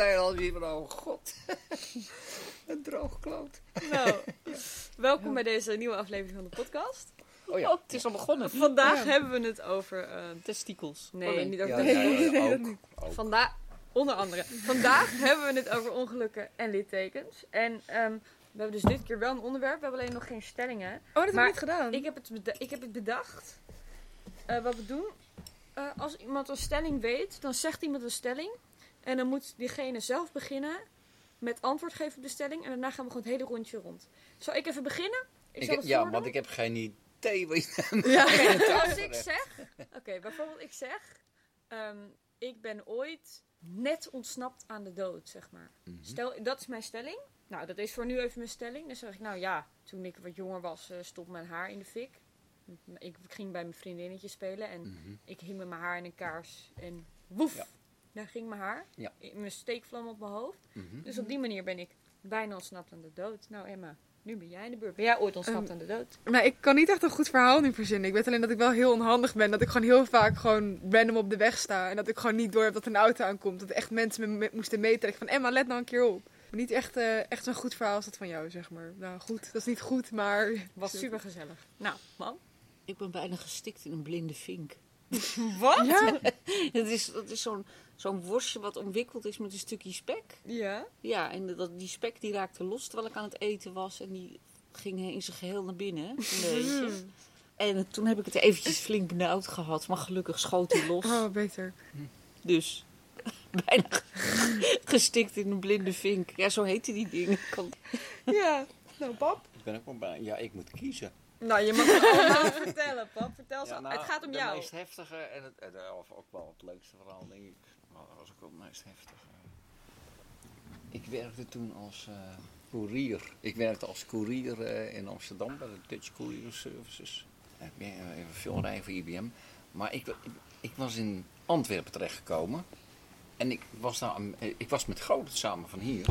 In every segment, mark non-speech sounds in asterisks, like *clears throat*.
meteen al weer van, oh god. *laughs* een droogkloot. Nou, welkom bij deze nieuwe aflevering van de podcast. Oh ja. Oh, het is al begonnen. Vandaag hebben we het over... eh, Testikels. nee, Oh, nee. niet over... Ja, nee, ja, ook, ook. Vandaag, onder andere. Vandaag *laughs* hebben we het over ongelukken en littekens. En ehm, we hebben dus dit keer wel een onderwerp. We hebben alleen nog geen stellingen. Oh, dat heb Maar ik niet gedaan. Ik heb het, beda- ik heb het bedacht. Eh, wat we doen. eh, als iemand een stelling weet, dan zegt iemand een stelling. En dan moet diegene zelf beginnen met antwoord geven op de stelling. En daarna gaan we gewoon het hele rondje rond. Zal ik even beginnen? Ik Ik, zal het ja, want ik heb geen idee wat je *laughs* Oké, *laughs* als ik zeg... Oké, bijvoorbeeld ik zeg... ehm, ik ben ooit net ontsnapt aan de dood, zeg maar. Mhm. Stel, dat is mijn stelling. Nou, dat is voor nu even mijn stelling. Dan zeg ik, nou ja, toen ik wat jonger was, eh, stond mijn haar in de fik. Ik ging bij mijn vriendinnetje spelen en Mhm. ik hing met mijn haar in een kaars. En woef, Ja. Daar ging mijn haar. Ja. In Mijn steekvlam op mijn hoofd. Mhm. Dus op die manier ben ik bijna ontsnapt aan de dood. Nou Emma, nu ben jij in de beurt. Ben jij ooit ontsnapt Ehm, aan de dood? Nou, ik kan niet echt een goed verhaal nu verzinnen. Ik weet alleen dat ik wel heel onhandig ben. Dat ik gewoon heel vaak gewoon random op de weg sta. En dat ik gewoon niet door heb dat er een auto aankomt. Dat echt mensen me moesten meetrekken van Emma, let nou een keer op. Maar niet echt, eh, echt zo'n goed verhaal als dat van jou, zeg maar. Nou goed, dat is niet goed, maar... Was super gezellig. Nou, man. Ik ben bijna gestikt in een blinde vink. *laughs* Wat? Ja, *laughs* Het is, dat is zo'n zo'n worstje wat omwikkeld is met een stukje spek. Ja. Ja, en dat, die spek die raakte los terwijl ik aan het eten was. En die ging in zijn geheel naar binnen. Een *laughs* beetje. En toen heb ik het eventjes flink benauwd gehad. Maar gelukkig schoot hij los. oh, beter. Dus *laughs* bijna *laughs* gestikt in een blinde vink. Ja, zo heette die ding. Ik kan- Ja. Nou, pap. Ik ben ook wel bij. Ja, ik moet kiezen. Nou, je mag het allemaal vertellen, pap. Vertel ze. Ja, nou, het gaat om de jou. meest heftige en het, en, of ook wel het leukste verhaal, denk ik. Ik werkte toen als eh courier. Ik werkte als courier eh, in Amsterdam bij de Dutch Courier Services. Eh, even veel rijden voor IBM. Maar ik, ik, was in Antwerpen terechtgekomen. En ik was, eh, ik was met Groot samen van hier.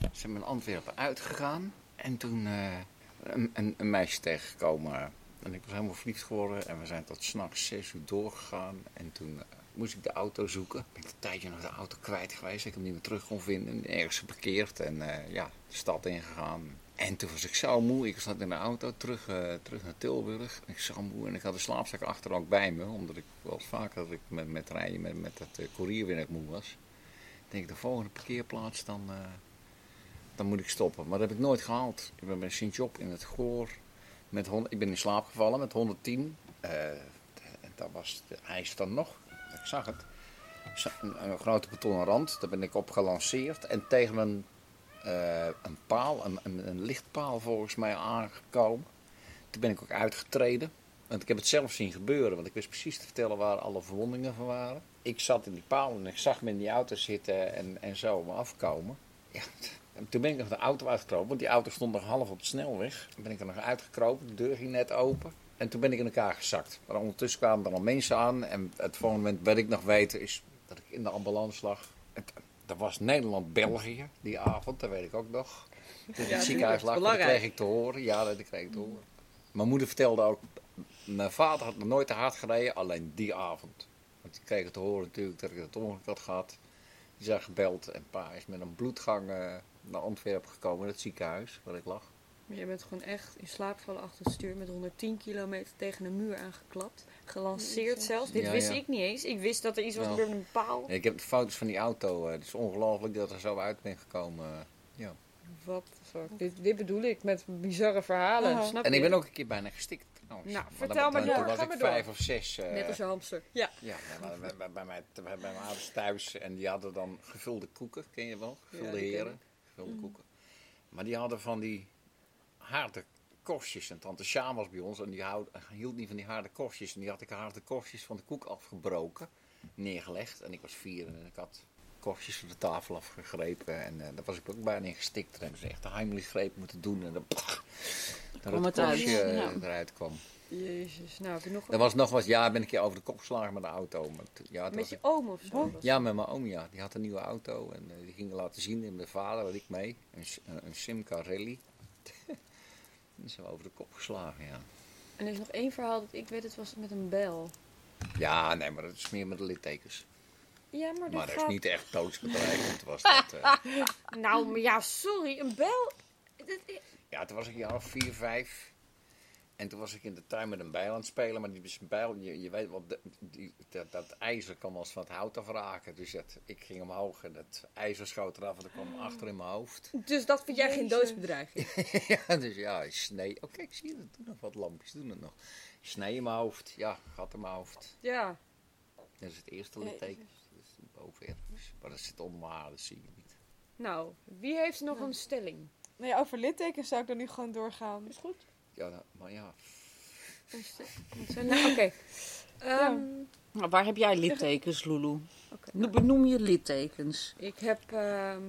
Ze zijn in Antwerpen uitgegaan. En toen eh, een, een, een meisje tegengekomen. En ik was helemaal verliefd geworden. En we zijn tot s'nachts zes uur doorgegaan. En toen moest ik de auto zoeken. Ben ik een tijdje nog de auto kwijt geweest. Ik hem niet meer terug kon vinden. Ergens geparkeerd. En eh, ja, de stad ingegaan. En toen was ik zo moe. Ik zat in de auto terug, eh, terug naar Tilburg. Ik was zo moe. En ik had de slaapzak achter ook bij me. Omdat ik wel vaker dat ik met, met rijden met, met dat uh, courierwerk moe was. Ik denk de volgende parkeerplaats dan... eh, dan moet ik stoppen. Maar dat heb ik nooit gehaald. Ik ben bij Sint-Job in het Goor. Met hond, ik ben in slaap gevallen met 110. Eh, en daar was de ijs dan nog. Zag het. Een, een grote betonnen rand. Daar ben ik op gelanceerd. En tegen een, eh, een paal, een, een, een lichtpaal volgens mij aangekomen. Toen ben ik ook uitgetreden. Want ik heb het zelf zien gebeuren. Want ik wist precies te vertellen waar alle verwondingen van waren. Ik zat in die paal en ik zag me in die auto zitten en, en zo me afkomen. Ja, en toen ben ik nog de auto uitgekropen, want die auto stond nog half op de snelweg. Toen ben ik er nog uitgekropen, de deur ging net open. En toen ben ik in elkaar gezakt. Maar ondertussen kwamen er al mensen aan. En het volgende moment wat ik nog weet is dat ik in de ambulance lag. Het, dat was Nederland-België die avond, dat weet ik ook nog. Toen ik in Ja, het ziekenhuis lag, dat kreeg ik te horen. Ja, dat kreeg ik te horen. Mijn moeder vertelde ook, mijn vader had nog nooit te hard gereden, alleen die avond. Want die kreeg te horen natuurlijk dat ik het ongeluk had gehad. Die zijn gebeld en pa is met een bloedgang eh, naar Antwerpen gekomen, in het ziekenhuis waar ik lag. Maar je bent gewoon echt in slaap gevallen achter het stuur met 110 kilometer tegen een muur aangeklapt. Gelanceerd zelfs. Dit Ja, wist ja. ik niet eens. Ik wist dat er iets was gebeurd met een paal. Ja, ik heb de foto's van die auto, eh, het is ongelooflijk dat er zo uit ben gekomen. eh, ja. Wat. Dit, dit bedoel ik met bizarre verhalen. Oh. Snap En je? ik ben ook een keer bijna gestikt trouwens. Nou, Maar vertel dan- maar toen door, was ga ik maar door. vijf of zes. eh, Net als je hamster. Ja. Ja, bij, bij, bij, mij- bij mijn ouders thuis en die hadden dan gevulde koeken, ken je wel? Gevulde heren, gevulde Mm. koeken. Maar die hadden van die harde korstjes. En tante Sjaan was bij ons en die houd- hield niet van die harde korstjes. En die had ik harde korstjes van de koek afgebroken, neergelegd. En ik was vier en ik had korstjes van de tafel afgegrepen. En eh, daar was ik ook bijna in gestikt. Hebben ze echt de Heimlich-greep moeten doen. En dan, dat Kwam het uit. korstje eh, eruit kwam. Jezus. Nou, heb je nog Er was nog wat, ja, ben ik een keer over de kop geslagen met de auto. Maar t- ja, Met was je oom of zo? ja, met mijn oom, ja. Die had een nieuwe auto en eh, die ging laten zien. En mijn vader had ik mee. Een, S- een, een Simca Rally. *laughs* Die is wel over de kop geslagen, ja. En er is nog één verhaal dat ik weet, het was met een bel. Ja, nee, maar dat is meer met de littekens. Ja, maar dat Maar dat is niet echt doodsbedreigend. Was *laughs* dat, eh. Nou, maar ja, sorry. Een dit- Ja, toen was ik een jaar of vier, vijf. En toen was ik in de tuin met een bijl aan het spelen. Maar die bijl, je, je weet wel, dat, dat ijzer kan wel eens van het hout afraken. Dus dat, ik ging omhoog en dat ijzer schoot eraf en dat kwam achter in mijn hoofd. Dus dat vind jij geen doodsbedreiging? *laughs* ja, dus ja, ik snee. Oh, kijk, zie je, dat doen nog wat lampjes, doen het nog. Snee in mijn hoofd, ja, gat in mijn hoofd. Ja. Dat is het eerste litteken. Dat is boven ergens. Maar dat zit onder mijn haar, dat zie je niet. Nou, wie heeft nog een stelling? Ja, over littekens zou ik dan nu gewoon doorgaan. Is goed. Ja, nou, maar ja. Oké. Ehm, Nou, waar heb jij littekens, Lulu? Oké. No- Benoem je littekens. Ik heb ehm,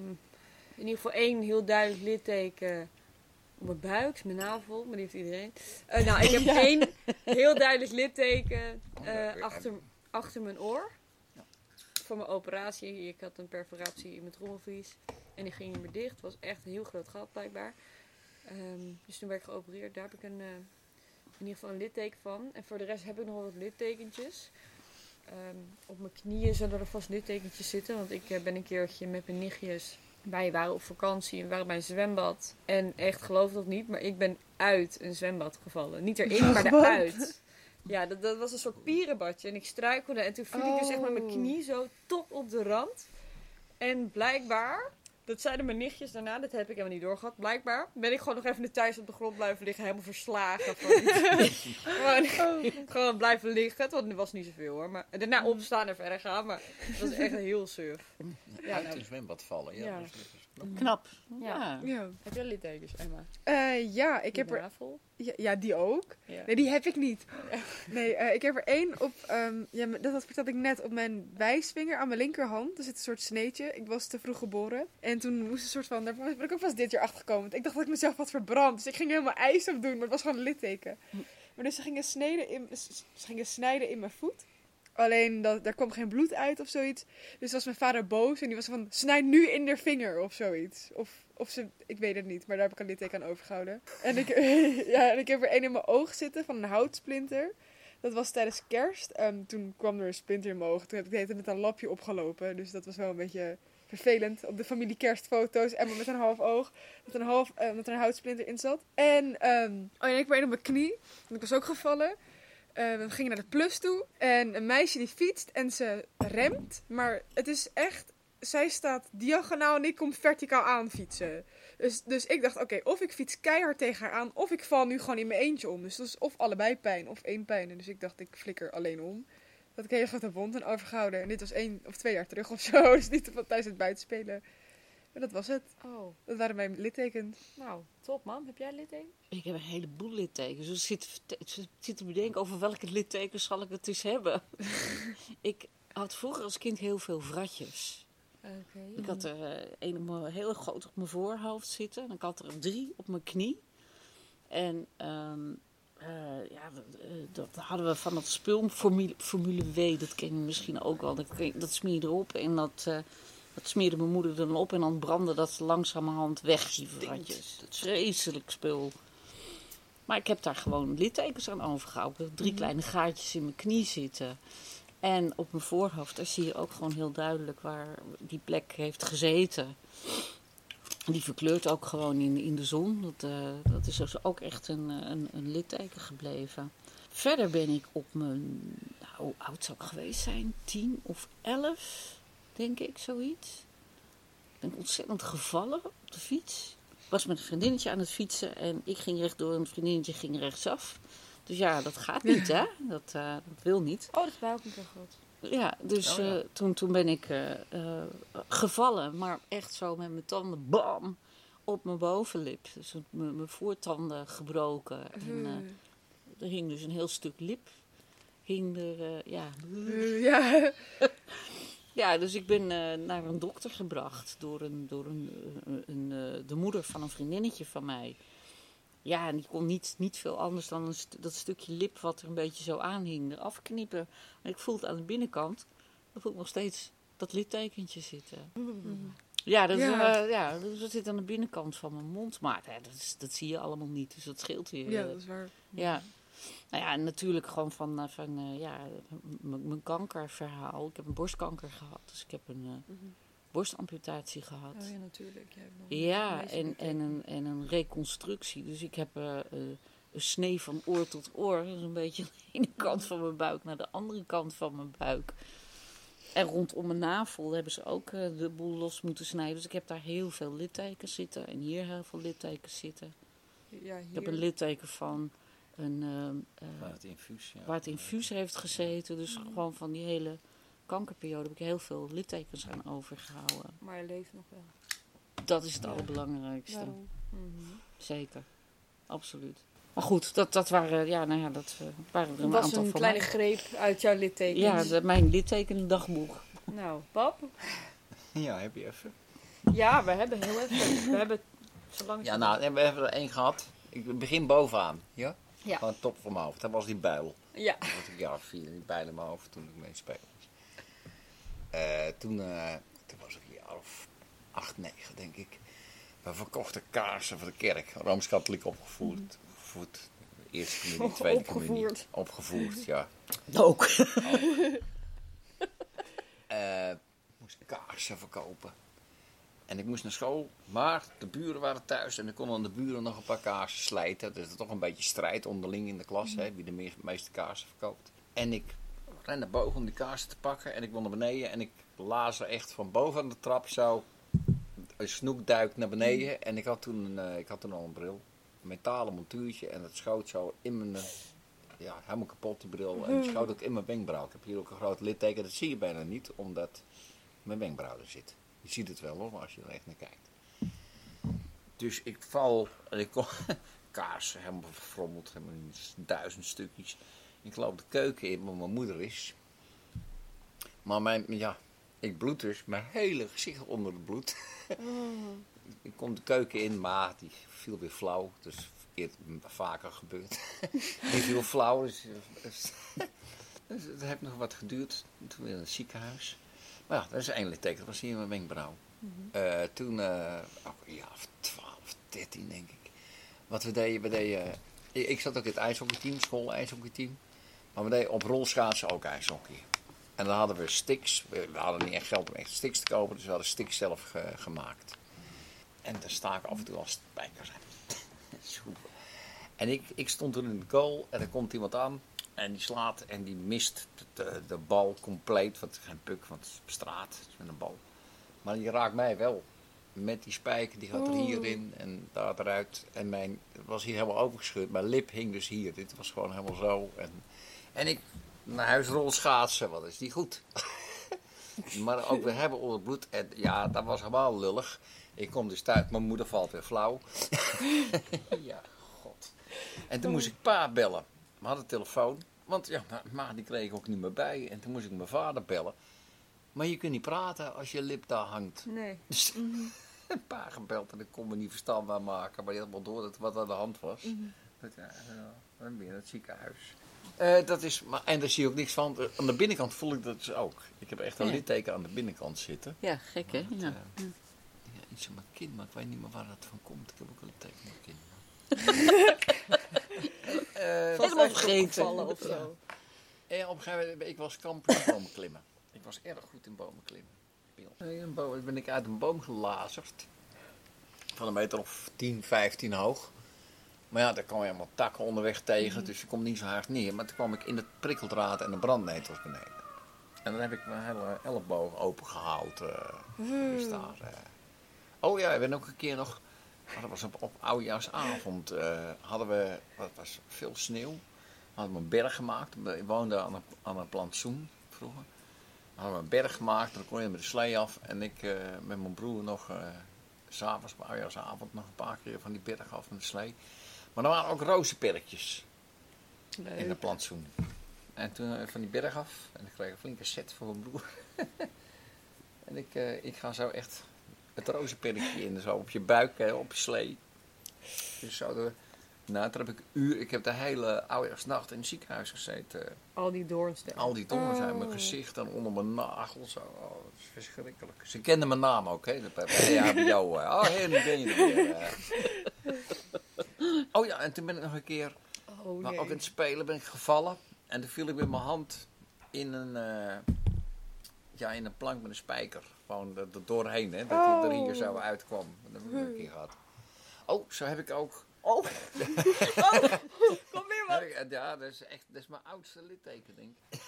in ieder geval één heel duidelijk litteken op mijn buik, mijn navel, maar die heeft iedereen. Eh, nou, ik heb *laughs* één heel duidelijk litteken eh, achter, achter mijn oor. Ja. Voor mijn operatie. Ik had een perforatie in mijn trommelvlies en die ging niet meer dicht. Het was echt een heel groot gat blijkbaar. Ehm, dus toen werd ik geopereerd. Daar heb ik een, eh, in ieder geval een litteken van. En voor de rest heb ik nog wel wat littekentjes. Ehm, op mijn knieën zullen er vast littekentjes zitten. Want ik eh, ben een keertje met mijn nichtjes. Wij waren op vakantie en waren bij een zwembad. En echt, geloof dat niet, maar ik ben uit een zwembad gevallen. Niet erin, maar eruit. Ja, dat, dat was een soort pierenbadje. En ik struikelde en toen viel ik dus echt met mijn Oh. knie zo tot op de rand. En blijkbaar, dat zeiden mijn nichtjes daarna, dat heb ik helemaal niet doorgehad. Blijkbaar ben ik gewoon nog even thuis op de grond blijven liggen, helemaal verslagen. Van *laughs* gewoon, gewoon blijven liggen. Want er was niet zoveel hoor. Maar daarna opstaan en verder gaan. Maar dat was echt heel surf. Ja, uit nou. een zwembad vallen, ja. Ja. Knap. Knap. Ja. Ja. Ja, Heb jij littekens, Emma? Eh, ja ik heb Die er... navel? Ja, ja, die ook. Ja. Nee, die heb ik niet. Nee, eh, ik heb er één op, ehm, ja, dat vertelde ik net, op mijn wijsvinger aan mijn linkerhand. Er zit een soort sneetje. Ik was te vroeg geboren. En toen moest een soort van, daar ben ik ook pas dit jaar achter gekomen. Want ik dacht dat ik mezelf had verbrand. Dus ik ging helemaal ijs op doen, maar het was gewoon een litteken. Maar dus ze gingen, sneden in, ze gingen snijden in mijn voet. Alleen, dat, daar kwam geen bloed uit of zoiets. Dus was mijn vader boos en die was van, snijd nu in de vinger of zoiets. Of, of ze, ik weet het niet, maar daar heb ik een litteken aan overgehouden. En ik, *laughs* ja, en ik heb er één in mijn oog zitten van een houtsplinter. Dat was tijdens kerst. Ehm, toen kwam er een splinter in mijn oog. Toen heb ik de hele tijd met een lapje opgelopen. Dus dat was wel een beetje vervelend. Op de familie kerstfoto's. Emma met een half oog. Met een, half, eh, met een houtsplinter in zat. En, ehm, oh, en ik één op mijn knie. Want ik was ook gevallen. Eh, we gingen naar de plus toe. En een meisje die fietst en ze remt. Maar het is echt... Zij staat diagonaal en ik kom verticaal aan fietsen. Dus, dus ik dacht, oké, of ik fiets keihard tegen haar aan... of ik val nu gewoon in mijn eentje om. Dus dat is of allebei pijn of één pijn. En dus ik dacht, ik flikker alleen om. Dat ik heel grote wond en overgehouden. En dit was één of twee jaar terug of zo. *laughs* Dus niet tijdens het buitenspelen. Maar dat was het. Oh, Dat waren mijn littekens. nou, top man. Heb jij littekens? Ik heb een heleboel littekens. Dus ik zit, zit te bedenken over welke littekens zal ik het eens hebben. *laughs* ik had vroeger als kind heel veel vratjes. Oké. Ik had er eh, een op heel groot op mijn voorhoofd zitten. En ik had er drie op mijn knie. En ehm, eh, ja, dat, eh, dat hadden we van dat spul, Formule, Formule W, dat ken je misschien ook wel. Dat, dat smeer je erop en dat, eh, dat smeerde mijn moeder dan op. En dan brandde dat langzamerhand weg, die. Dat is vreselijk spul. Maar ik heb daar gewoon littekens aan overgehouden. Drie kleine gaatjes in mijn knie zitten. En op mijn voorhoofd, daar zie je ook gewoon heel duidelijk waar die plek heeft gezeten. En Die verkleurt ook gewoon in, in de zon. Dat, eh, dat is dus ook echt een, eh, een, een litteken gebleven. Verder ben ik op mijn, nou, hoe oud zou ik geweest zijn? Tien of elf, denk ik, zoiets. Ik ben ontzettend gevallen op de fiets. Ik was met een vriendinnetje aan het fietsen en ik ging rechtdoor en een vriendinnetje ging rechtsaf. Dus ja, dat gaat niet, hè? Dat, eh, dat wil niet. Oh, dat is bij ook niet zo groot. Ja, dus Oh, ja. eh, toen, toen ben ik eh, gevallen, maar echt zo met mijn tanden bam op mijn bovenlip. Dus mijn voortanden gebroken. En eh, er hing dus een heel stuk lip. Hing er, ja. Eh, ja. *laughs* ja, dus ik ben eh, naar een dokter gebracht door, een, door een, eh, een, eh, de moeder van een vriendinnetje van mij. Ja, en die kon niet, niet veel anders dan st- dat stukje lip wat er een beetje zo aanhing eraf knippen. En ik voel het aan de binnenkant. Dan voel ik nog steeds dat littekentje zitten. Ja, dat, Ja. ja. ja, dat zit aan de binnenkant van mijn mond. Maar ja, dat, is, dat zie je allemaal niet, dus dat scheelt weer. ja, dat is waar. Ja. Nou ja, natuurlijk gewoon van, eh, van eh, ja, mijn kankerverhaal. Ik heb een borstkanker gehad, dus ik heb een eh, borstamputatie gehad. Oh ja, natuurlijk. Hebt nog Ja, en, en, een, en een reconstructie. Dus ik heb een snee van oor tot oor. Dus een beetje aan de ene kant van mijn buik naar de andere kant van mijn buik. En rondom mijn navel hebben ze ook de boel los moeten snijden. Dus ik heb daar heel veel littekens zitten. En hier heel veel littekens zitten. Ja, hier. Ik heb een litteken van een, eh, eh, Waar het infuus, ja. waar het infuus heeft gezeten. Dus gewoon van die hele kankerperiode heb ik heel veel littekens aan overgehouden. Maar je leeft nog wel. Dat is het allerbelangrijkste. Daarom. Mhm. Zeker, absoluut. Maar goed, dat, dat waren, ja, nou ja, dat eh, waren er een was aantal een van kleine mij. greep uit jouw littekens. Ja, de, mijn littekendagboek. Nou, pap. *laughs* Ja, heb je even. Ja, we hebben heel even. We hebben zolang Ja, nou, we hebben er één gehad. Ik begin bovenaan. Ja? Ja. Van top van mijn hoofd. Dat was die buil. Ja. Dat was ik jaar of vier, die bijl in mijn hoofd toen ik mee speelde. Eh, toen, eh, toen was ik een jaar of acht, negen, denk ik. We verkochten kaarsen voor de kerk. Rooms-katholiek opgevoed. Opgevoed. Eerste communie, tweede communie. Opgevoerd. Opgevoerd, ja. Ook. *laughs* Eh, ik moest kaarsen verkopen. En ik moest naar school, maar de buren waren thuis en ik kon aan de buren nog een paar kaarsen slijten. Dus er is toch een beetje strijd onderling in de klas, hè, wie de me- meeste kaarsen verkoopt. En ik ren naar boven om die kaarsen te pakken en ik wil naar beneden en ik laas er echt van boven aan de trap zo een snoekduik naar beneden. En ik had toen, een, eh, ik had toen al een bril, een metalen montuurtje en het schoot zo in mijn, eh, ja, helemaal kapot die bril. En het schoot ook in mijn wenkbrauw. Ik heb hier ook een groot litteken, dat zie je bijna niet, omdat mijn wenkbrauw er zit. Je ziet het wel hoor, maar als je er echt naar kijkt. Dus ik val, en ik kom, *laughs* kaarsen helemaal verfrommeld, helemaal in duizend stukjes. Ik loop de keuken in, waar mijn moeder is. Maar mijn, ja, ik bloed dus, mijn hele gezicht onder het bloed. *laughs* ik kom de keuken in, maar die viel weer flauw. Dus verkeerd vaker gebeurd. *laughs* die viel flauw, dus, dus, dus het heeft nog wat geduurd. Toen weer in het ziekenhuis. Maar ja, dat is één litteken, dat was hier in mijn wenkbrauw. Eh, toen, eh jaar of 12, 13 denk ik. Wat we deden, we deden. ik, ik zat ook in het ijshockeyteam, school ijshockeyteam. Maar we deden op rolschaatsen ook ijshockey. En dan hadden we sticks. We, we hadden niet echt geld om echt sticks te kopen, dus we hadden sticks zelf ge- gemaakt. En daar sta ik af en toe als spijkers. *laughs* En ik, ik stond toen in de goal en er komt iemand aan. En die slaat en die mist de, de bal compleet. Want het is geen puk, want het is op straat. Het is met een bal. Maar die raakt mij wel. Met die spijker, die gaat er hierin en daar eruit. En mijn, het was hier helemaal overgescheurd. Mijn lip hing dus hier. Dit was gewoon helemaal zo. En, en ik naar huis rol schaatsen, wat is die goed. *laughs* maar ook we hebben onder bloed. En ja, dat was helemaal lullig. Ik kom dus thuis, mijn moeder valt weer flauw. *laughs* ja, god. En toen moest ik pa bellen. We hadden telefoon. Want ja, ma- ma die kreeg ik ook niet meer bij. En toen moest ik mijn vader bellen. Maar je kunt niet praten als je lip daar hangt. Nee. *laughs* Dus een paar gebeld en ik kon me niet verstaanbaar maken. Maar die had wel door dat wat aan de hand was. Dat, ja, ja, dan ben je het ziekenhuis. Eh, dat is, maar, en daar zie je ook niks van. Eh, Aan de binnenkant voel ik dat dus ook. Ik heb echt een Ja. litteken aan de binnenkant zitten. Ja, gek hè? Dat, Ja. eh, ja, iets aan mijn kin, maar ik weet niet meer waar dat van komt. Ik heb ook een litteken aan mijn kin. *laughs* Eh, Helemaal vergeten. Vallen of zo. En op een gegeven moment, ik was kampioen bomen klimmen. Ik was erg goed in bomen klimmen. Eh, een boom- ben ik uit een boom gelazerd. Van een meter of 10, 15 hoog. Maar ja, daar kwam je helemaal takken onderweg tegen, dus je komt niet zo hard neer. Maar toen kwam ik in het prikkeldraad en de brandnetels beneden. En dan heb ik mijn hele elleboog opengehaald. eh dus daar, eh. Oh ja, ik ben ook een keer nog... maar Dat was op, op oudjaarsavond. eh, hadden we... Wat was veel sneeuw. Hadden we een berg gemaakt. We woonden aan een, aan een plantsoen vroeger. Hadden we een berg gemaakt. Dan kon je met de slee af. En ik eh, met mijn broer nog... eh, S'avonds, op oudjaarsavond, nog een paar keer van die berg af met de slee. Maar er waren ook rozenperkjes in de plantsoen. En toen van die berg af. En ik kreeg een flinke set voor mijn broer. *laughs* en ik, ik ga zo echt het rozenperkje in. Zo op je buik, hè, op je slee. Dus zo de, nou, toen heb ik uur, ik heb de hele oudejaarsnacht in het ziekenhuis gezeten. Al die doornstellen. Al die zijn in mijn Oh. gezicht en onder mijn nagels. Zo. Oh, dat is verschrikkelijk. Ze kenden mijn naam ook, hè? Bij HBO. eh. *laughs* Oh, hé, nu ben je er weer. Oh ja, en toen ben ik nog een keer Oh Maar nee. ook in het spelen ben ik gevallen. En toen viel ik met mijn hand in een, eh, ja, in een plank met een spijker. Gewoon er doorheen, hè. Dat hij er hier zo Oh. uitkwam. Dat heb ik een keer gehad. Oh, zo heb ik ook... Oh. *laughs* Kom weer wat. Ja, dat is echt dat is mijn oudste litteken, denk ik.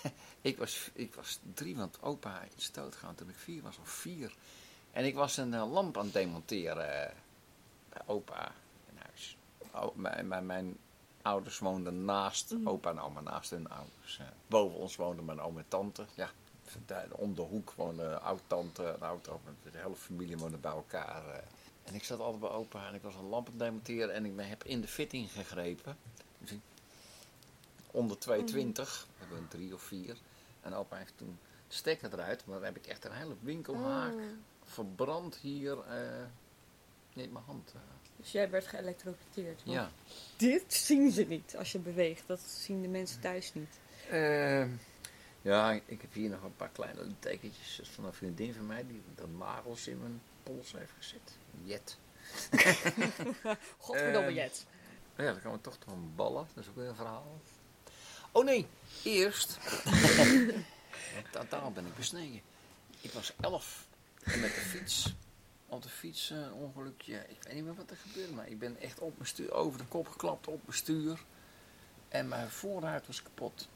ik, was, ik was drie, want opa is doodgegaan toen ik vier was, of vier. En ik was een eh, lamp aan het demonteren eh, bij opa in huis. Oh, mijn, mijn, mijn ouders woonden naast opa en oma, naast hun ouders. eh. boven ons woonden mijn oom en tante. Ja, daar om de hoek woonde een oud-tante en oud-opa. De hele familie woonde bij elkaar. eh. En ik zat altijd bij opa en ik was een lamp aan het demonteren en ik heb in de fitting gegrepen. Dus onder 220, we hebben een drie of vier. En opa heeft toen de stekker eruit, maar dan heb ik echt een hele winkelhaak Oh. verbrand hier eh in mijn hand. eh. Dus jij werd geëlectrocuteerd. want ja. Dit zien ze niet als je beweegt. Dat zien de mensen thuis niet. Eh, ja, ik heb hier nog een paar kleine tekentjes van een vriendin van mij die de nagels in mijn pols heeft gezet. Jet. *laughs* Godverdomme, Ehm, Jet. Ja, dan gaan we toch toch een ballen. Dat is ook weer een verhaal. Oh nee, eerst. *laughs* Daarom ben ik besneden. Ik was elf en met de fiets. Op de fiets eh, een ongelukje. Ik weet niet meer wat er gebeurde, maar ik ben echt op mijn stuur, over de kop geklapt op mijn stuur. En mijn voorruit was kapot.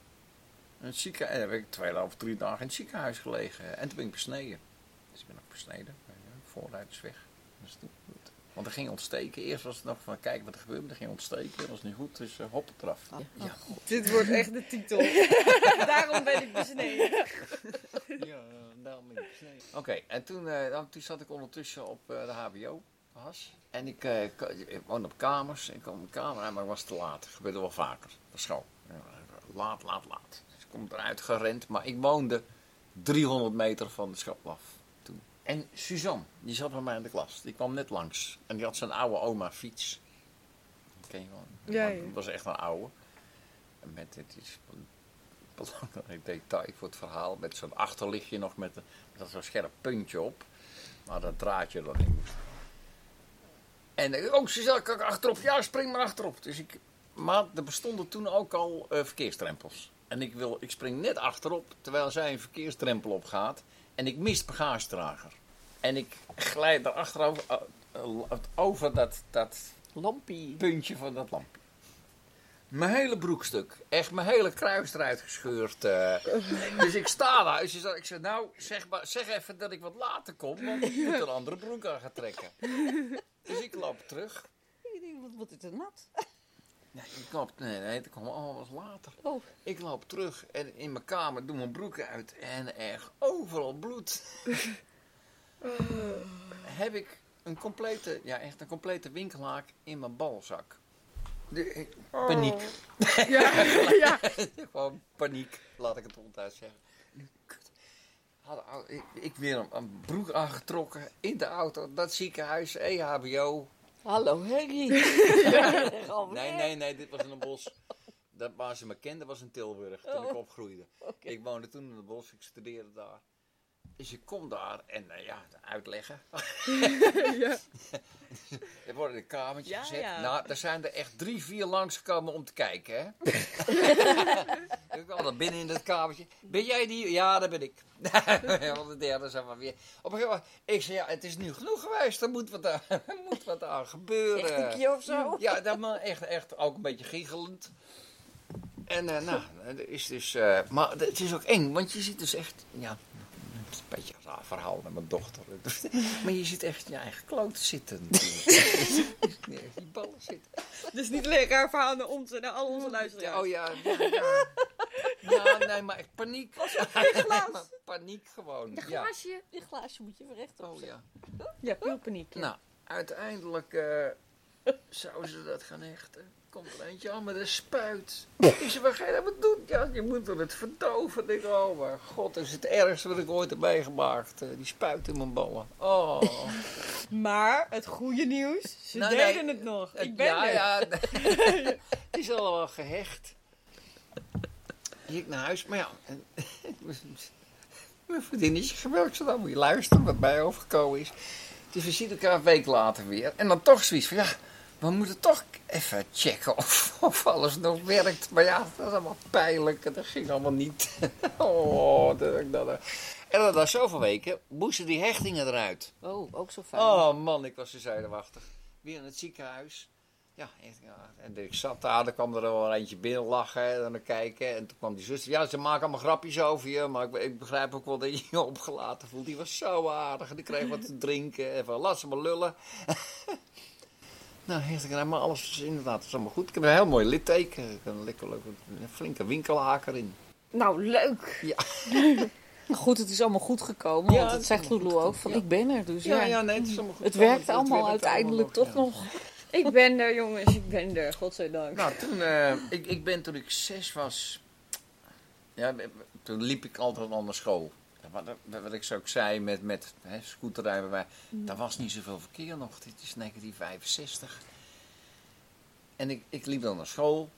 In het ziekenhuis, heb ik twee of drie dagen in het ziekenhuis gelegen. En toen ben ik besneden. Dus ik ben ook besneden. De voorruit is weg. Dat goed. Want er ging ontsteken. Eerst was het nog van kijken wat er gebeurde. maar Er ging ontsteken. Dat was niet goed. Dus uh, hop eraf. Ja, ja, Dit wordt echt de titel. *laughs* Daarom ben ik besneden. *laughs* ja, daarom ben ik besneden. Oké, en toen, eh, dan, toen zat ik ondertussen op eh, de HBO. Has. En ik, eh, woonde op kamers. Ik kwam op de kamer aan, maar ik was te laat. Dat gebeurde wel vaker. Op school. Ja, laat, laat, laat. Ik kom eruit gerend. Maar ik woonde 300 meter van de school af. Toen. En Suzanne, die zat bij mij in de klas. Die kwam net langs. En die had zijn oude oma fiets. Die ken je wel. Ja. Dat was echt een oude. En met dit is een belangrijk detail voor het verhaal. Met zo'n achterlichtje nog met, een- met zo'n scherp puntje op. Maar dat draadje dat in moest. En ik, oh, Suzanne, kan ik achterop? Ja, spring maar achterop. Dus ik, maar er bestonden toen ook al eh, verkeersdrempels. En ik, wil, ik spring net achterop, terwijl zij een verkeersdrempel opgaat. En ik mis de bagagedrager. En ik glijd erachterover eh, eh, over dat, dat Lampie. puntje van dat lampje. Mijn hele broekstuk. Echt mijn hele kruis eruit gescheurd. eh. dus ik sta daar. Dus ik zeg, nou, zeg, maar, zeg even dat ik wat later kom. Want ik moet een andere broek aan gaan trekken. Dus ik loop terug. Ik denk, wat wordt dit een nat? Nee, ik loop, nee, nee, dat kwam wat later. Oh. Ik loop terug en in mijn kamer doe mijn broek uit. En echt overal bloed. *laughs* Heb ik een complete, ja echt een complete winkelhaak in mijn balzak. De, paniek. Ja, *laughs* ja. *laughs* Gewoon paniek, laat ik het ronduit zeggen. Had- Ik, ik weer een, een broek aangetrokken in de auto, dat ziekenhuis, EHBO. Hallo *laughs* Harry. Nee, nee, nee, dit was in een bos. Dat waar ze me kenden was in Tilburg, toen ik opgroeide. Ik woonde toen in het bos, ik studeerde daar. Dus ik kom daar en eh, ja, uitleggen. *laughs* *laughs* ja. Er wordt in een kamertje Ja, gezet. ja. Nou, er zijn er echt drie, vier langsgekomen om te kijken, hè. *laughs* ik kwam dan binnen in dat kamertje. Ben jij die? Ja, dat ben ik. Want de derde zei maar weer. Op een gegeven moment, ik zei, ja, het is nu genoeg geweest. Er moet wat aan, moet wat aan gebeuren. Echt een keer of zo? Ja, dat maar echt, echt ook een beetje giechelend. En eh, nou, is dus... eh, maar het is ook eng, want je ziet dus echt... Ja, is een beetje een raar verhaal met mijn dochter. *laughs* Maar je ziet echt je eigen kloot zitten. *laughs* echt die ballen zitten. Dus niet alleen raar verhaal naar ons naar al onze luisteraars. Oh ja, ja, ja. Ja, nee, maar echt paniek. *laughs* Maar paniek gewoon. Ja. Glaasje. Die glaasje moet je weer Oh ja. Ja, puur paniek. Nou, uiteindelijk eh zouden ze dat gaan hechten. Komt er eentje aan met een spuit. Zei, wat ga je nou wat doen? Ja, je moet wel het verdoven. Ik denk, oh mijn god, dat is het ergste wat ik ooit heb meegemaakt. Eh, die spuit in mijn ballen. Oh. *laughs* Maar het goede nieuws, ze Nou, deden nee, het nog. Het- Ik ben ja, er. ja. *laughs* *laughs* het is allemaal gehecht. Ik naar huis, maar ja. Mijn vriendinnetje zo dan moet je luisteren wat mij overgekomen is. Dus we zien elkaar een week later weer. En dan toch zoiets van, ja, we moeten toch even checken of, of alles nog werkt. Maar ja, dat is allemaal pijnlijk. Dat ging allemaal niet. *laughs* oh, dat, dat, dat. En dat na zoveel weken moesten die hechtingen eruit. Oh, ook zo fijn. Oh man, ik was zo zenuwachtig. Weer in het ziekenhuis. Ja, en ik zat daar, er kwam er wel eentje binnen lachen en dan kijken. En toen kwam die zuster, ja, ze maken allemaal grapjes over je, maar ik, ik begrijp ook wel dat je je opgelaten voelt. Die was zo aardig en die kreeg wat te drinken en van, laat ze maar lullen. *laughs* nou, heeft ik maar alles is inderdaad, is allemaal goed. Ik heb een heel mooi litteken, ik heb een lekker leuk, een flinke winkelhaker in. Nou, leuk. Ja. *laughs* Goed, het is allemaal goed gekomen. Ja, want is zegt Lulu ook van ja. ik ben er. Dus Ja, ja, ja, nee, het is allemaal goed. het werkt allemaal uiteindelijk allemaal toch nog. *laughs* Ik ben er, jongens. Ik ben er. Godzijdank. Nou, toen, eh, ik, ik ben toen ik zes was, ja, toen liep ik altijd al naar school. Wat, wat ik zo ook zei met, met hè, scooterrijden, wij, daar was niet zoveel verkeer nog. Dit is 1965. En ik, ik liep dan naar school.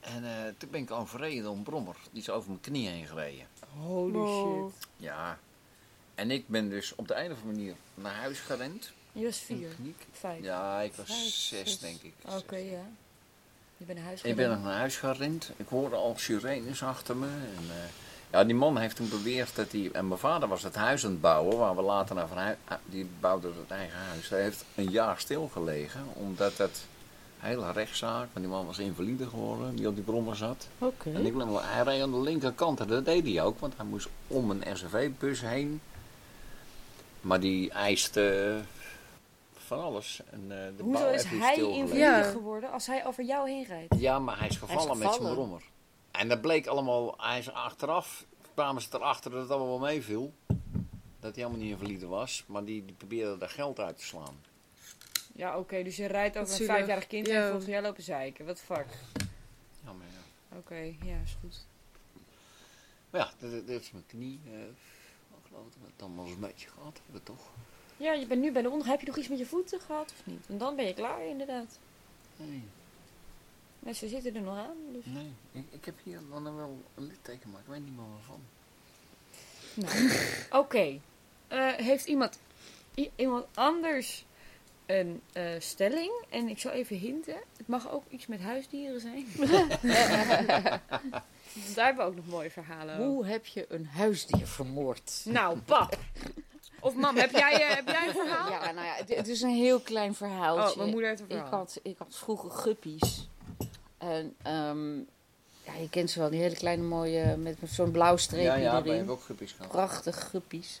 En eh, toen ben ik overreden door een brommer. Die is over mijn knie heen gereden. Holy Wow. shit. Ja. En ik ben dus op de een of andere manier naar huis gerend. Je was vier. Vijf. Ja, ik was Vijf, zes, zes. denk ik. Oké, ja. Je bent naar huis Ik ben nog naar huis gerend. Ik hoorde al sirenes achter me. En, eh, ja, die man heeft toen beweerd dat hij... En mijn vader was het huis aan het bouwen, waar we later naar verhuis... Die bouwde het eigen huis. Hij heeft een jaar stilgelegen, omdat het hele rechtszaak... Want die man was invalide geworden, die op die brommer zat. Oké. En ik hij reed aan de linkerkant en dat deed hij ook, want hij moest om een RCV-bus heen. Maar die eiste van alles. En, eh, de bouw Hoezo is hij invalide geworden als hij over jou heen rijdt? Ja, maar hij is gevallen, met zijn brommer. En dat bleek allemaal, hij is achteraf, kwamen ze erachter dat het allemaal wel meeviel. Dat hij helemaal niet invalide was, maar die, die probeerde daar geld uit te slaan. Ja, oké. dus je rijdt over een vijfjarig kind Ja. en volgens jij lopen zeiken. Wat fuck. Ja, maar ja. Oké, ja, is goed. Maar ja, dit, dit is mijn knie. eh ik geloof dat we het allemaal een beetje gehad hebben, toch? Ja, je bent nu bij de onder. Heb je nog iets met je voeten gehad of niet? Want dan ben je klaar, inderdaad. Nee, Mensen zitten er nog aan. Dus. nee. Ik, ik heb hier dan wel een litteken, maar ik weet niet meer waarvan. *laughs* Oké. Eh, heeft iemand, iemand anders een eh, stelling? En ik zal even hinten. Het mag ook iets met huisdieren zijn. *laughs* Daar hebben we ook nog mooie verhalen over. Hoe heb je een huisdier vermoord? Nou, pap. Of mam, heb jij, eh, heb jij een verhaal? Ja, nou ja, het, het is een heel klein verhaaltje. Oh, mijn moeder heeft een ik, verhaal. had, ik had vroeger guppies. En ehm, ja, je kent ze wel, die hele kleine mooie, met zo'n blauw streepje ja, ja, erin. hebben ook guppies gehad. Prachtige guppies.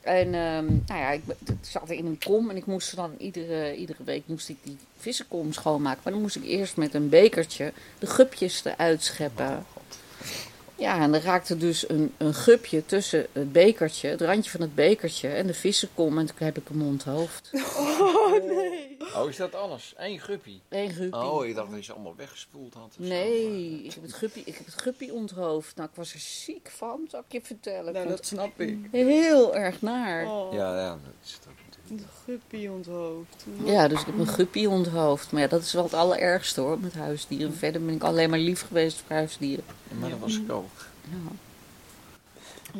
En ehm, nou ja, ik, zat in een kom en ik moest ze dan iedere, iedere week moest ik die vissenkom schoonmaken. Maar dan moest ik eerst met een bekertje de gupjes eruit scheppen. Ja, en er raakte dus een, een gupje tussen het bekertje, het randje van het bekertje en de vissenkom. En toen heb ik een mondhoofd. *laughs* Oh, is dat alles? Eén guppie? Eén guppie. Oh, ik dacht dat je ze allemaal weggespoeld had. Nee, ik heb, het guppie, ik heb het guppy onthoofd. Nou, ik was er ziek van, zal ik je vertellen. Nou, dat snap ik. heel erg naar. Oh, Ja, ja, dat is het de guppy onthoofd. Ja, dus ik heb een guppy onthoofd. Maar ja, dat is wel het allerergste hoor, met huisdieren. Verder ben ik alleen maar lief geweest voor huisdieren. Maar dat was ik ook. Ja.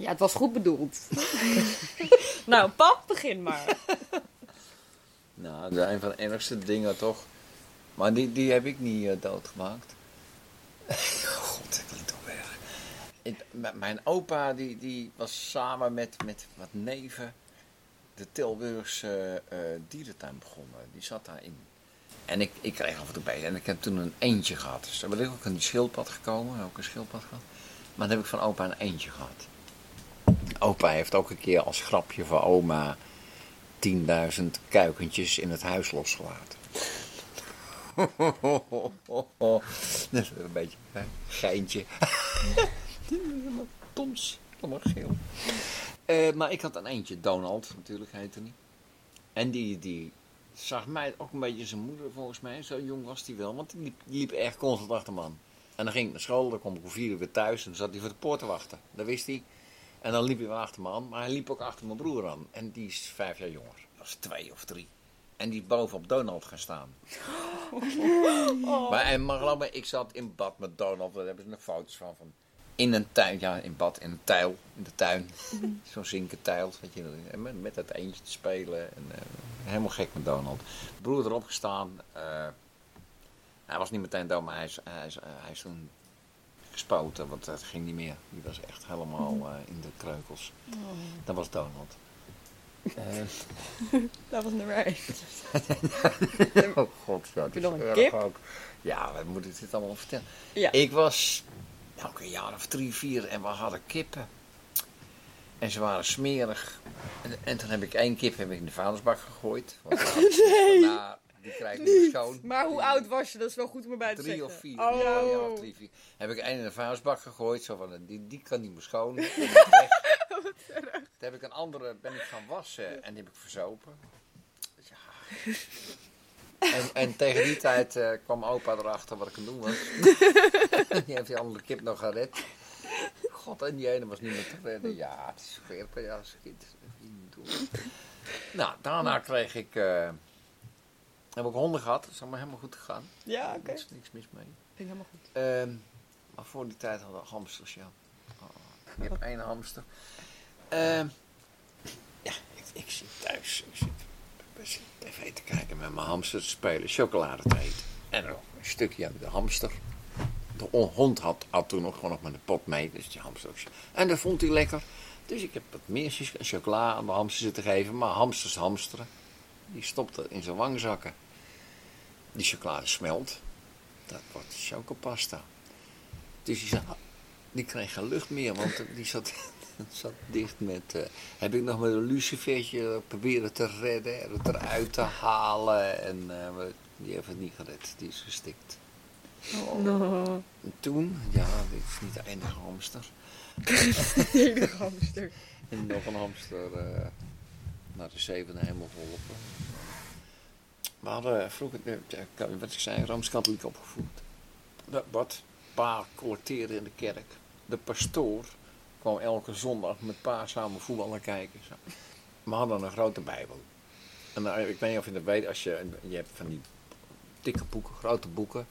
Ja, het was goed bedoeld. *laughs* nou, pap, begin maar. Nou, dat is een van de ergste dingen toch. Maar die, die heb ik niet eh, doodgemaakt. *laughs* God, dat klinkt toch erg. Ik- mijn opa die, die was samen met, met wat neven de Tilburgse eh, dierentuin begonnen. Die zat daarin. En ik, ik kreeg af en toe bij. En ik heb toen een eentje gehad. Dus daar ben ik ook een schildpad gekomen. Ook een schildpad gehad. Maar dan heb ik van opa een eentje gehad. Opa heeft ook een keer als grapje van oma 10.000 kuikentjes in het huis losgelaten. *laughs* Dat is een beetje een geintje. *laughs* Tons, allemaal geel. Eh, maar ik had een eentje, Donald natuurlijk heette hij. En die, die zag mij ook een beetje zijn moeder volgens mij. Zo jong was hij wel, want die liep, die liep echt constant achter me aan. En dan ging ik naar school, dan kwam ik om vier uur weer thuis en dan zat hij voor de poort te wachten. Dat wist hij. En dan liep hij wel achter me aan, maar hij liep ook achter mijn broer aan. En die is vijf jaar jonger. Dat was twee of drie. En die is bovenop Donald gaan staan. Maar, en, maar geloof me, ik zat in bad met Donald. Daar hebben ze nog foto's van. van in een tuin, ja, in bad, in een tuil, in de tuin. Zo'n zinken weet je. En met, dat eentje te spelen. En, eh, Helemaal gek met Donald. Broer erop gestaan. eh, hij was niet meteen dood, maar hij is, hij is, eh, hij is toen gespoten, want het ging niet meer. Die was echt helemaal eh, in de kreukels. Dat was Donald. *laughs* Dat was nummer *laughs* 1. oh god, ja, dat nog is een erg kip? ook. Ja, we moeten dit allemaal vertellen. Ja. Ik was nou, een jaar of drie, vier en we hadden kippen. En ze waren smerig. En, en toen heb ik één kip heb ik in de vuilnisbak gegooid. Want *laughs* van, nou, die krijg ik niet schoon. Maar hoe oud was je? Dat is wel goed om erbij te Drie zeggen. of vier. Oh. Ja, ja, of drie, vier. Heb ik één in de vuilnisbak gegooid. Zo van, die, die kan niet meer schoon. *laughs* Toen heb ik een andere ben ik gaan wassen en die heb ik verzopen. Ja. *laughs* En, en *laughs* tegen die tijd eh, kwam opa erachter wat ik aan doen was. *laughs* die heeft die andere kip nog gered. God, en die ene was niet meer te redden. Ja, het is scherp, ja, als kind. Nou, daarna kreeg ik... eh, heb ik honden gehad. Dat is allemaal helemaal goed gegaan. Ja, Er oké. is niks mis mee. Ging helemaal goed. Ehm, maar voor die tijd hadden we hamsters, ja. Oh, ik heb *laughs* één hamster. Ehm, ja, ik, ik zit thuis. Ik zit tv te kijken met mijn hamster te spelen, chocolade te eten. En nog een stukje aan de hamster. De on- hond had, had toen nog gewoon nog met de pot mee, dus die hamster. En dat vond hij lekker. Dus ik heb wat meer chocola aan de hamster zitten geven. Maar hamsters hamsteren. Die stopte in zijn wangzakken. Die chocolade smelt. Dat wordt chocopasta. Dus die, zat, die kreeg geen lucht meer, want die zat, zat dicht met... eh, heb ik nog met een lucifertje proberen te redden en het eruit te halen. En eh, die heeft het niet gered, die is gestikt. No. En toen, ja, dit is niet de enige hamster. *laughs* Enige hamster. En nog een hamster eh, naar de zevende hemel geholpen. We hadden vroeger, ja, wat ik zei, Rooms-Katholiek opgevoed. Wat? Pa collecteerde in de kerk. De pastoor kwam elke zondag met pa samen voetballen kijken. Zo. We hadden een grote bijbel. En eh, ik weet niet of je dat weet, als je, je hebt van die dikke boeken, grote boeken,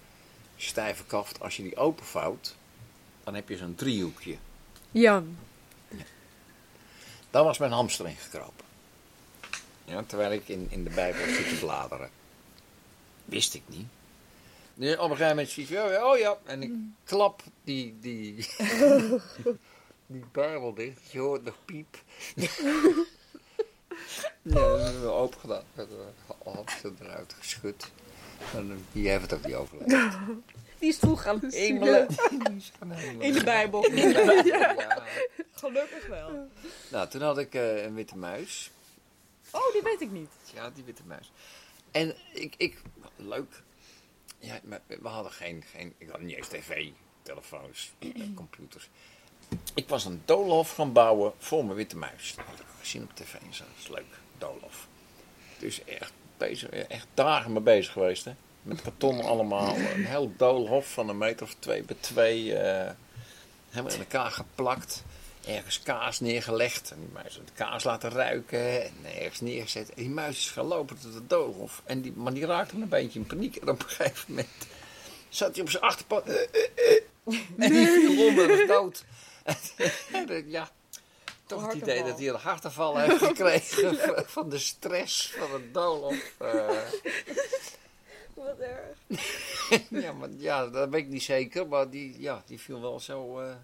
stijve kaft. Als je die openvouwt, dan heb je zo'n driehoekje. Jan. Daar was mijn hamster in gekropen. Ja, terwijl ik in, in de Bijbel zit te bladeren. Wist ik niet. Op een gegeven moment zie ik, oh ja, oh ja, en ik klap die, die, *laughs* die Bijbel dicht. Je hoort nog piep. *laughs* ja, dat hebben we open gedaan. We hebben de hamster eruit geschud. En die heeft het ook niet overleefd. *laughs* Die is vroeg gaan hemelen. Die is gaan *laughs* hemelen. In de Bijbel. Ja. Gelukkig wel. Nou, toen had ik eh, een witte muis. Oh, die weet ik niet. Ja, die witte muis. En ik, ik leuk. Ja, maar we hadden geen, geen, ik had niet eens tv, telefoons, *clears throat* computers. Ik was een doolhof gaan bouwen voor mijn witte muis. Dat had ik gezien op tv. Dat is leuk, doolhof. Dus echt, bezig, echt dagen mee bezig geweest, hè. Met karton allemaal. *laughs* Een heel doolhof van een meter of twee bij twee. eh, helemaal in elkaar geplakt. Ergens kaas neergelegd. En die muis de kaas laten ruiken. En ergens neergezet. En die muis is gelopen tot de doolhof. En die, maar die raakte een beetje in paniek. En op een gegeven moment zat hij op zijn achterpad. eh, eh. En die viel was dood. Ja, toch het idee dat hij een hartaanval heeft *laughs* gekregen van- van de stress van het doolhof. eh. Wat erg. *laughs* ja, maar ja, dat weet ik niet zeker. Maar die, ja, die viel wel zo eh,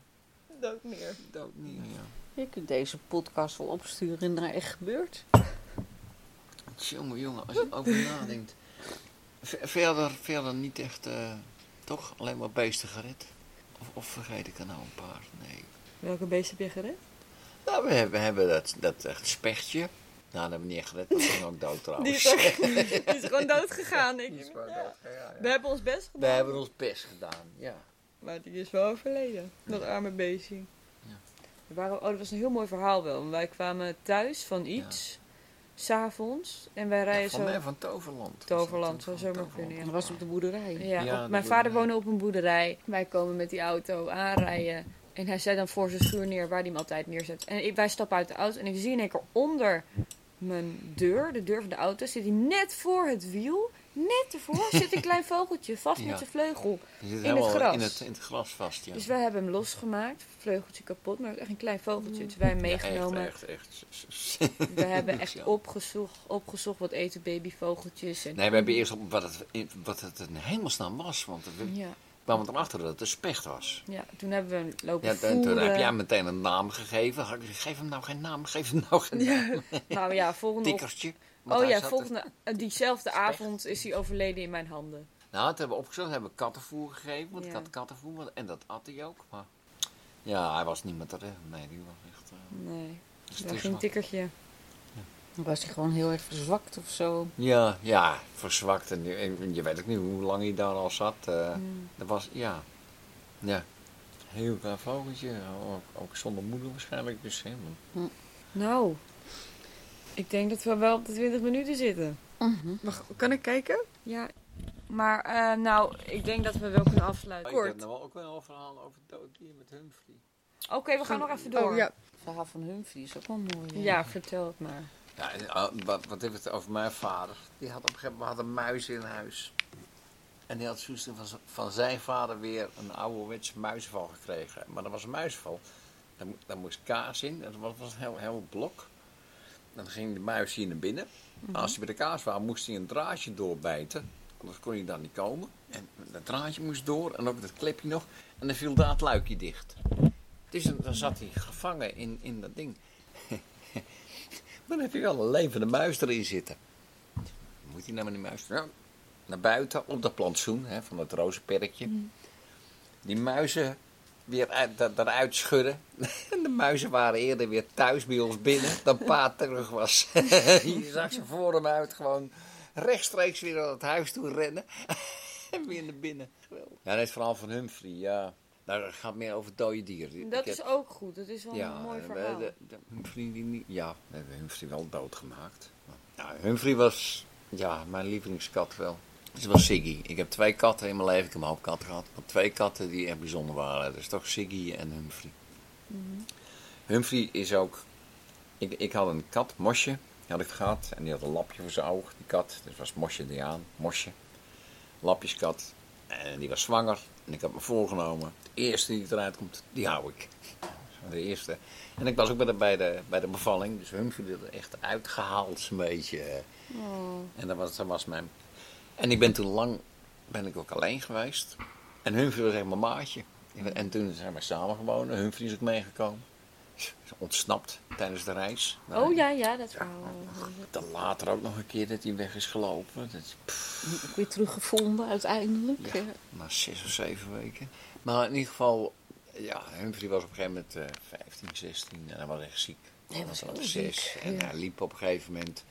Dood meer. dood neer. Ja. Je kunt deze podcast wel opsturen naar echt gebeurd. Jongen, jongen, als je erover nadenkt. Ver- Verder, verder niet echt, eh, toch? Alleen maar beesten gered? Of, of vergeet ik er nou een paar? Nee. Welke beest heb je gered? Nou, we hebben, we hebben dat, dat echt spechtje. Nou, dat hebben we niet gered. Dat ging ook dood Die trouwens. is, ook, *laughs* die is gewoon dood gegaan, Die ik. gewoon Ja. dood. Ja, ja. We hebben ons best We gedaan. hebben ons best gedaan, ja. Maar die is wel overleden. Dat arme beestje. Ja. We waren, oh, dat was een heel mooi verhaal wel. Wij kwamen thuis van iets. S'avonds. En wij rijden van zo... mij van Toverland. Toverland, toen? zomaar kunnen, ja. Dat was op de boerderij. Ja, Ja, op- de mijn vader woonde op een boerderij. Wij komen met die auto aanrijden. En hij zet dan voor zijn schuur neer waar hij hem altijd neerzet. En ik, wij stappen uit de auto en ik zie in één keer onder mijn deur, de deur van de auto, zit hij net voor het wiel. Net ervoor zit een *laughs* klein vogeltje vast Ja. met zijn vleugel. In het gras. In het, in het gras vast, ja. Dus wij hebben hem losgemaakt. Vleugeltje kapot, maar echt een klein vogeltje. Dus wij hem Ja, echt, meegenomen. echt, echt. We hebben echt opgezocht, opgezocht wat eten babyvogeltjes. En Nee, we hebben eerst op wat het, in- wat het in hemelsnaam was. Want we Ja, kwamen erachter dat het een specht was. ja, toen hebben we lopen Ja, toen, heb jij meteen een naam gegeven. Had ik gezegd, Geef hem nou geen naam, geef hem nou geen naam. *laughs* Nou ja, volgende. Tikkertje. Oh ja, volgende, eh, diezelfde Specht. avond is hij overleden in mijn handen. Nou, dat hebben we opgezocht. hebben we kattenvoer gegeven. Want ik Ja. had kattenvoer. En dat at hij ook. Maar ja, hij was niet meer te redden. Nee, die was echt... eh, Nee, dus het is ging tikkertje. Was hij gewoon heel erg verzwakt of zo. Ja, ja, verzwakt. En je, en je weet ook niet hoe lang hij daar al zat. eh. Dat was, ja. Ja. Heel klein vogeltje. Ook, ook zonder moeder waarschijnlijk. Dus helemaal. Nou, ik denk dat we wel op de 20 minuten zitten. Mag, kan ik kijken? Ja, maar eh, nou, ik denk dat we wel kunnen afsluiten. Ik heb Kort. nou wel ook wel een verhaal over dooddier met Humphrey. Oké, we gaan nog even door. Oh ja. Het verhaal van Humphrey is ook wel mooi. Ja, vertel het maar. Ja, en, uh, wat, wat heeft het over mijn vader? Die had op een gegeven moment had een muis in huis. En die had van, van zijn vader weer een ouderwetse muizenval gekregen. Maar dat was een muizenval. Daar, daar moest kaas in. Dat was, was een heel, heel blok. Dan ging de muis hier naar binnen. Als hij bij de kaas was, moest hij een draadje doorbijten. Anders kon hij dan niet komen. En dat draadje moest door. En ook dat klepje nog. En dan viel daar het luikje dicht. Dus dan dan zat hij gevangen in, in dat ding. Maar dan heb je wel een levende muis erin zitten. Moet hij nou met die muis ja, naar buiten op dat plantsoen hè, van het rozenperkje. Die muizen weer uit, da- eruit schudden. En *laughs* de muizen waren eerder weer thuis bij ons binnen dan pa *laughs* terug was. *laughs* je zag ze voor hem uit gewoon rechtstreeks weer naar het huis toe rennen. en weer naar binnen. Geweldig. Ja, dat is verhaal van Humphrey. Ja, daar gaat meer over dode dieren. Dat Ik is heb- ook goed. Dat is wel ja, een mooi verhaal. De, de, Humphrey die niet, ja, we hebben Humphrey wel doodgemaakt. Ja, Humphrey was ja, mijn lievelingskat wel. Het was Siggy. Ik heb twee katten in mijn leven. Ik heb een hoop katten gehad. Maar twee katten die echt bijzonder waren. Dat is toch Siggy en Humphrey. Mhm. Humphrey is ook... Ik, ik had een kat, Mosje, die had ik gehad. En die had een lapje voor zijn oog, die kat. Dus was Mosje Diaan, Mosje. Lapjeskat. En die was zwanger. En ik had me voorgenomen, de eerste die eruit komt, die hou ik. *laughs* De eerste. En ik was ook bij de, bij de, bij de bevalling. Dus Humphrey werd er echt uitgehaald, zo'n beetje. Oh. En dat was, dat was mijn... En ik ben toen lang ben ik ook alleen geweest. En Humphrey was echt mijn maatje. En toen zijn we samen gewoond. Humphrey is ook meegekomen. Is ontsnapt tijdens de reis. Oh ja, ja, dat verhaal. Dan later ook nog een keer dat hij weg is gelopen. Dat is, pff, weer teruggevonden uiteindelijk. Ja. Na zes of zeven weken. Maar in ieder geval, ja, Humphrey was op een gegeven moment eh 15, 16 en hij was echt ziek. Hij was al heel zes. ziek, En ja. hij liep op een gegeven moment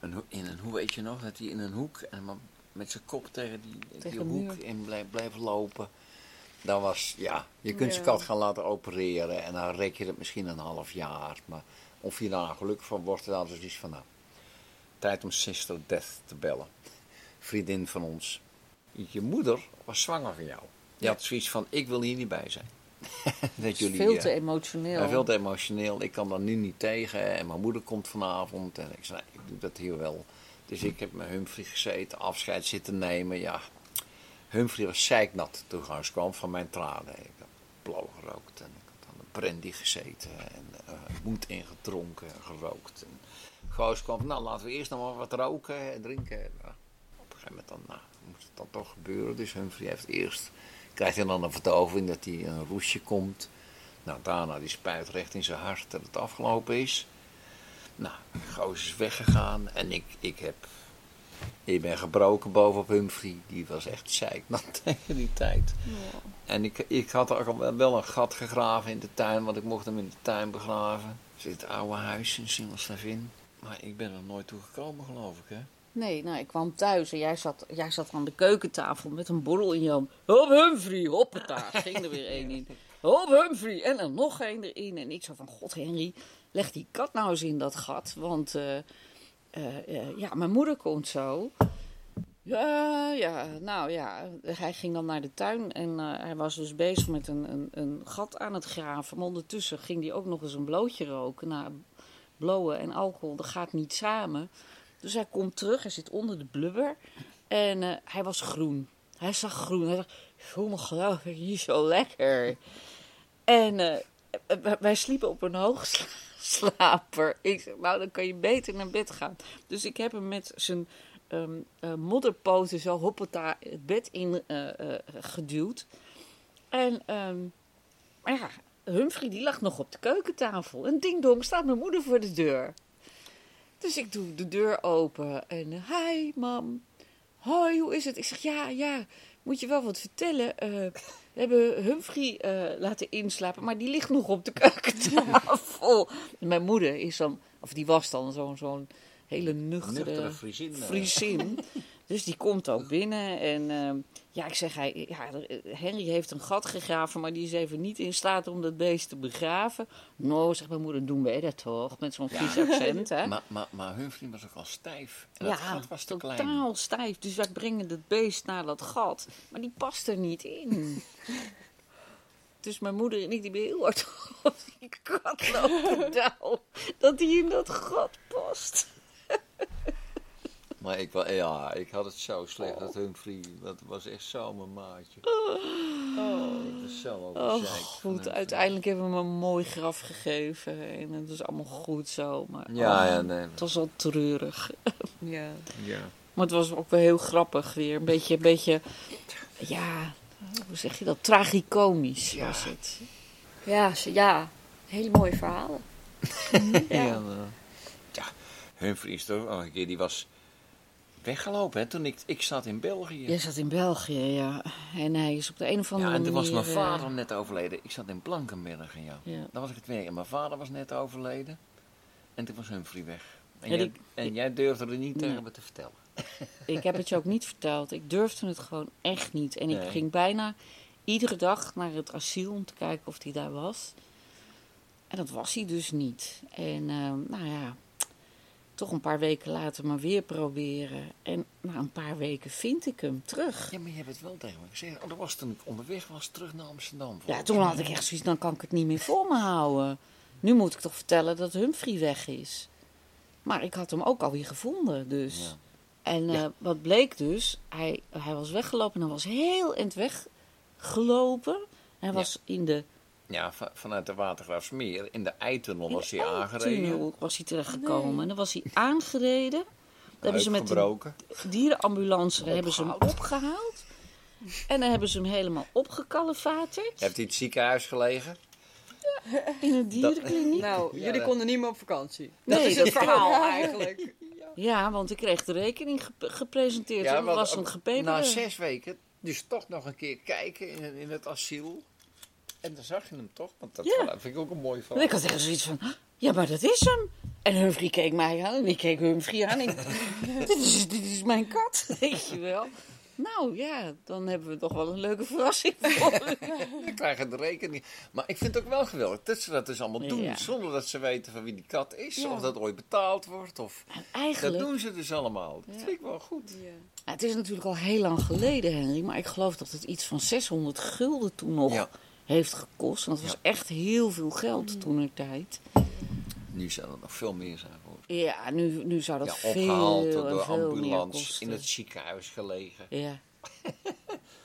een, in een, hoe weet je nog, dat hij in een hoek en met zijn kop tegen die, Tegen die hoek in bleef lopen. Dat was, ja, je kunt Ja. zijn kat gaan laten opereren en dan rek je het misschien een half jaar. Maar of je daar nou gelukkig van wordt, dan is iets van, nou, tijd om Sister Death te bellen. Vriendin van ons. Je moeder was zwanger van jou. Je Ja. had zoiets van, ik wil hier niet bij zijn. *laughs* dat is jullie, veel eh, te emotioneel. ja, veel te emotioneel. Ik kan daar nu niet tegen. En mijn moeder komt vanavond. En ik zei, ik doe dat hier wel. Dus ik heb met Humphrey gezeten, afscheid zitten nemen. Ja, Humphrey was zeiknat toen ik kwam van mijn tranen. Ik had blauw gerookt en ik had aan de brandy gezeten. En eh moed ingedronken en gerookt. En kwam nou laten we eerst nog maar wat roken en drinken. Nou, op een gegeven moment dan, nou, moet het dan toch gebeuren. Dus Humphrey heeft eerst, krijgt hij dan een verdoving dat hij een roesje komt. Nou, daarna die spuit recht in zijn hart dat het afgelopen is. Nou, Goos is weggegaan en ik, ik heb... Ik ben gebroken bovenop Humphrey. Die was echt zeiknat *laughs* tegen die tijd. En ik, ik had ook al wel een gat gegraven in de tuin, want ik mocht hem in de tuin begraven. Zit het oude huis in Singelslavin. Maar ik ben er nooit toe gekomen, geloof ik, hè? Nee, nou, ik kwam thuis en jij zat, jij zat aan de keukentafel met een borrel in je hand. Hop Humphrey, hoppata, *laughs* ging er weer één in. Hop Humphrey, en er nog één erin. En ik zo van, god Henry, leg die kat nou eens in dat gat. Want, eh, eh, eh, ja, mijn moeder komt zo. Ja, ja, nou ja, hij ging dan naar de tuin en eh, hij was dus bezig met een, een, een gat aan het graven. Maar ondertussen ging hij ook nog eens een blootje roken. Nou, blowen en alcohol, dat gaat niet samen. Dus hij komt terug, hij zit onder de blubber. En hij was groen. Hij zag groen. Hij dacht, voel me geloof ik niet zo lekker. En wij sliepen op een hoogslaper. Ik zeg, nou dan kan je beter naar bed gaan. Dus ik heb hem met zijn ehm, eh, modderpoten zo hoppata het bed in eh, eh, geduwd. En ehm, maar ja, Humphrey die lag nog op de keukentafel. En ding dong staat mijn moeder voor de deur. Dus ik doe de deur open en hi mam. Hoi, hoe is het? Ik zeg ja, ja, moet je wel wat vertellen. Eh, we hebben Humphrey eh, laten inslapen, maar die ligt nog op de keukentafel. *laughs* Mijn moeder is dan, of die was dan zo'n zo'n hele nuchtere, Nuchtere Friesin. eh. Dus die komt ook binnen en ehm, ja, ik zeg, hij, ja, Henry heeft een gat gegraven, maar die is even niet in staat om dat beest te begraven. Nou, zegt mijn moeder, doen wij dat toch? Met zo'n Fries accent, *laughs* hè? Maar, maar, maar Humphrey was ook al stijf. En dat ja, gat was te totaal stijf. Dus wij brengen het beest naar dat gat. Maar die past er niet in. *laughs* dus mijn moeder en ik die ben heel hard op die kat lopen douwen. Dat die in dat gat past. Maar ik, ja, ik had het zo slecht dat Humphrey, dat was echt zo mijn maatje. Ik was zo Oh, goed. Uiteindelijk hebben we hem een mooi graf gegeven. En het is allemaal goed zo. Maar Ja, oh, ja, nee. het was wel treurig. *laughs* Ja. Ja. Maar het was ook wel heel grappig weer. Een beetje, een beetje ja, hoe zeg je dat? Tragicomisch Ja. was het. Ja, ze- ja. Hele mooie verhalen. *laughs* Ja. Ja, ja, Humphrey is toch oh, een keer, die was weggelopen hè, toen ik, ik zat in België. Jij zat in België, ja. En hij is op de een of andere Ja, en toen was manier... mijn eh, vader net overleden. Ik zat in Blankenberg, ja. Ja. Dan was ik het weer. En mijn vader was net overleden. En toen was Humphrey weg. En, Ja, jij, en jij durfde er niet Nee. tegen me te vertellen. *laughs* Ik heb het je ook niet verteld. Ik durfde het gewoon echt niet. En ik ging bijna iedere dag naar het asiel om te kijken of hij daar was. En dat was hij dus niet. En eh, nou ja, toch een paar weken later maar weer proberen. En na een paar weken vind ik hem terug. Ja, maar je hebt het wel tegen me gezegd. Oh, dat was toen ik onderweg was terug naar Amsterdam. Ja, toen had ik echt zoiets, dan kan ik het niet meer voor me houden. Nu moet ik toch vertellen dat Humphrey weg is. Maar ik had hem ook alweer gevonden, dus. Ja. En Ja. eh, wat bleek dus, hij, hij was weggelopen en hij was heel eind weggelopen. Hij Ja. was in de Ja, va- vanuit de Watergraafsmeer. In de Eitunnel in was hij de aangereden. tunnel was hij terechtgekomen. En dan was hij aangereden. Dan hebben ze met de dierenambulance daar hebben ze hem Opgehaald. En dan hebben ze hem helemaal opgekalefaterd Heeft hij in het ziekenhuis gelegen? in een dierenkliniek. Nou, Ja, jullie dat- konden niet meer op vakantie. Nee, dat is dat het verhaal eigenlijk. Ja, want ik kreeg de rekening gep- gepresenteerd. en was een ook gepeperde. Na zes weken, dus toch nog een keer kijken in, in het asiel. En dan zag je hem toch? Want dat Ja. vind ik ook een mooi En verhaal. ik had echt zoiets van, ja, maar dat is hem. En Humphrey keek mij aan en ik keek Humphrey aan. En *laughs* dit, is, dit is mijn kat, *laughs* weet je wel. Nou ja, dan hebben we toch wel een leuke verrassing voor. *laughs* Dan krijgen de rekening. Maar ik vind het ook wel geweldig dat ze dat dus allemaal doen. Ja. Zonder dat ze weten van wie die kat is. Ja. Of dat ooit betaald wordt. Of... Dat doen ze dus allemaal. Dat Ja. vind ik wel goed. Het is natuurlijk al heel lang geleden, Henry. Maar ik geloof dat het iets van 600 gulden toen nog Ja. Heeft gekost. En dat was Ja. echt heel veel geld toen ik tijd. Nu zou het nog veel meer zijn geworden. Ja, nu, nu zou dat Ja, veel opgehaald en door veel meer ambulance. kosten. In het ziekenhuis gelegen. Ja.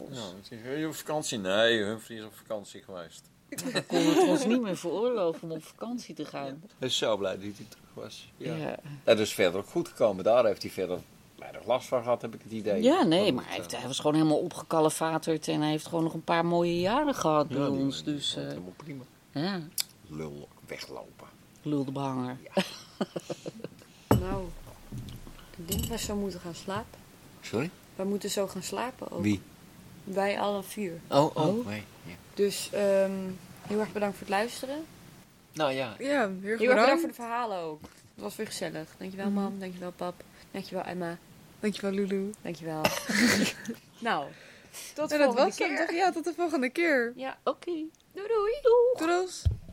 Nou, zeg, je op vakantie? Nee, Humphrey is op vakantie geweest. *laughs* We konden het ons niet meer veroorloven om op vakantie te gaan. Hij is zo blij dat hij terug was. Ja. Ja, Dat is verder ook goed gekomen. Daar heeft hij verder weinig last van gehad, heb ik het idee. ja nee, Dat maar het, hij, heeft, eh, hij was gewoon helemaal opgekalefaterd en hij heeft gewoon nog een paar mooie jaren gehad bij ja, ons. die Dus eh, helemaal prima. ja, Lul, weglopen. lulde behanger. *laughs* Nou, ik denk dat wij zo moeten gaan slapen. Sorry? Wij moeten zo gaan slapen ook. Wie? Wij alle vier. Oh, Oh. oh. Nee. Ja. Dus ehm, heel erg bedankt voor het luisteren. Nou ja, Ja, heel erg Heel erg bedankt. bedankt voor de verhalen ook. Het was weer gezellig. Dankjewel Mhm. mam, dankjewel pap, dankjewel Emma, Dankjewel Lulu. dankjewel. *laughs* nou, tot de En dat volgende was het keer. toch? Ja, tot de volgende keer. Ja, Oké. doei doei. Doeg. Doedels.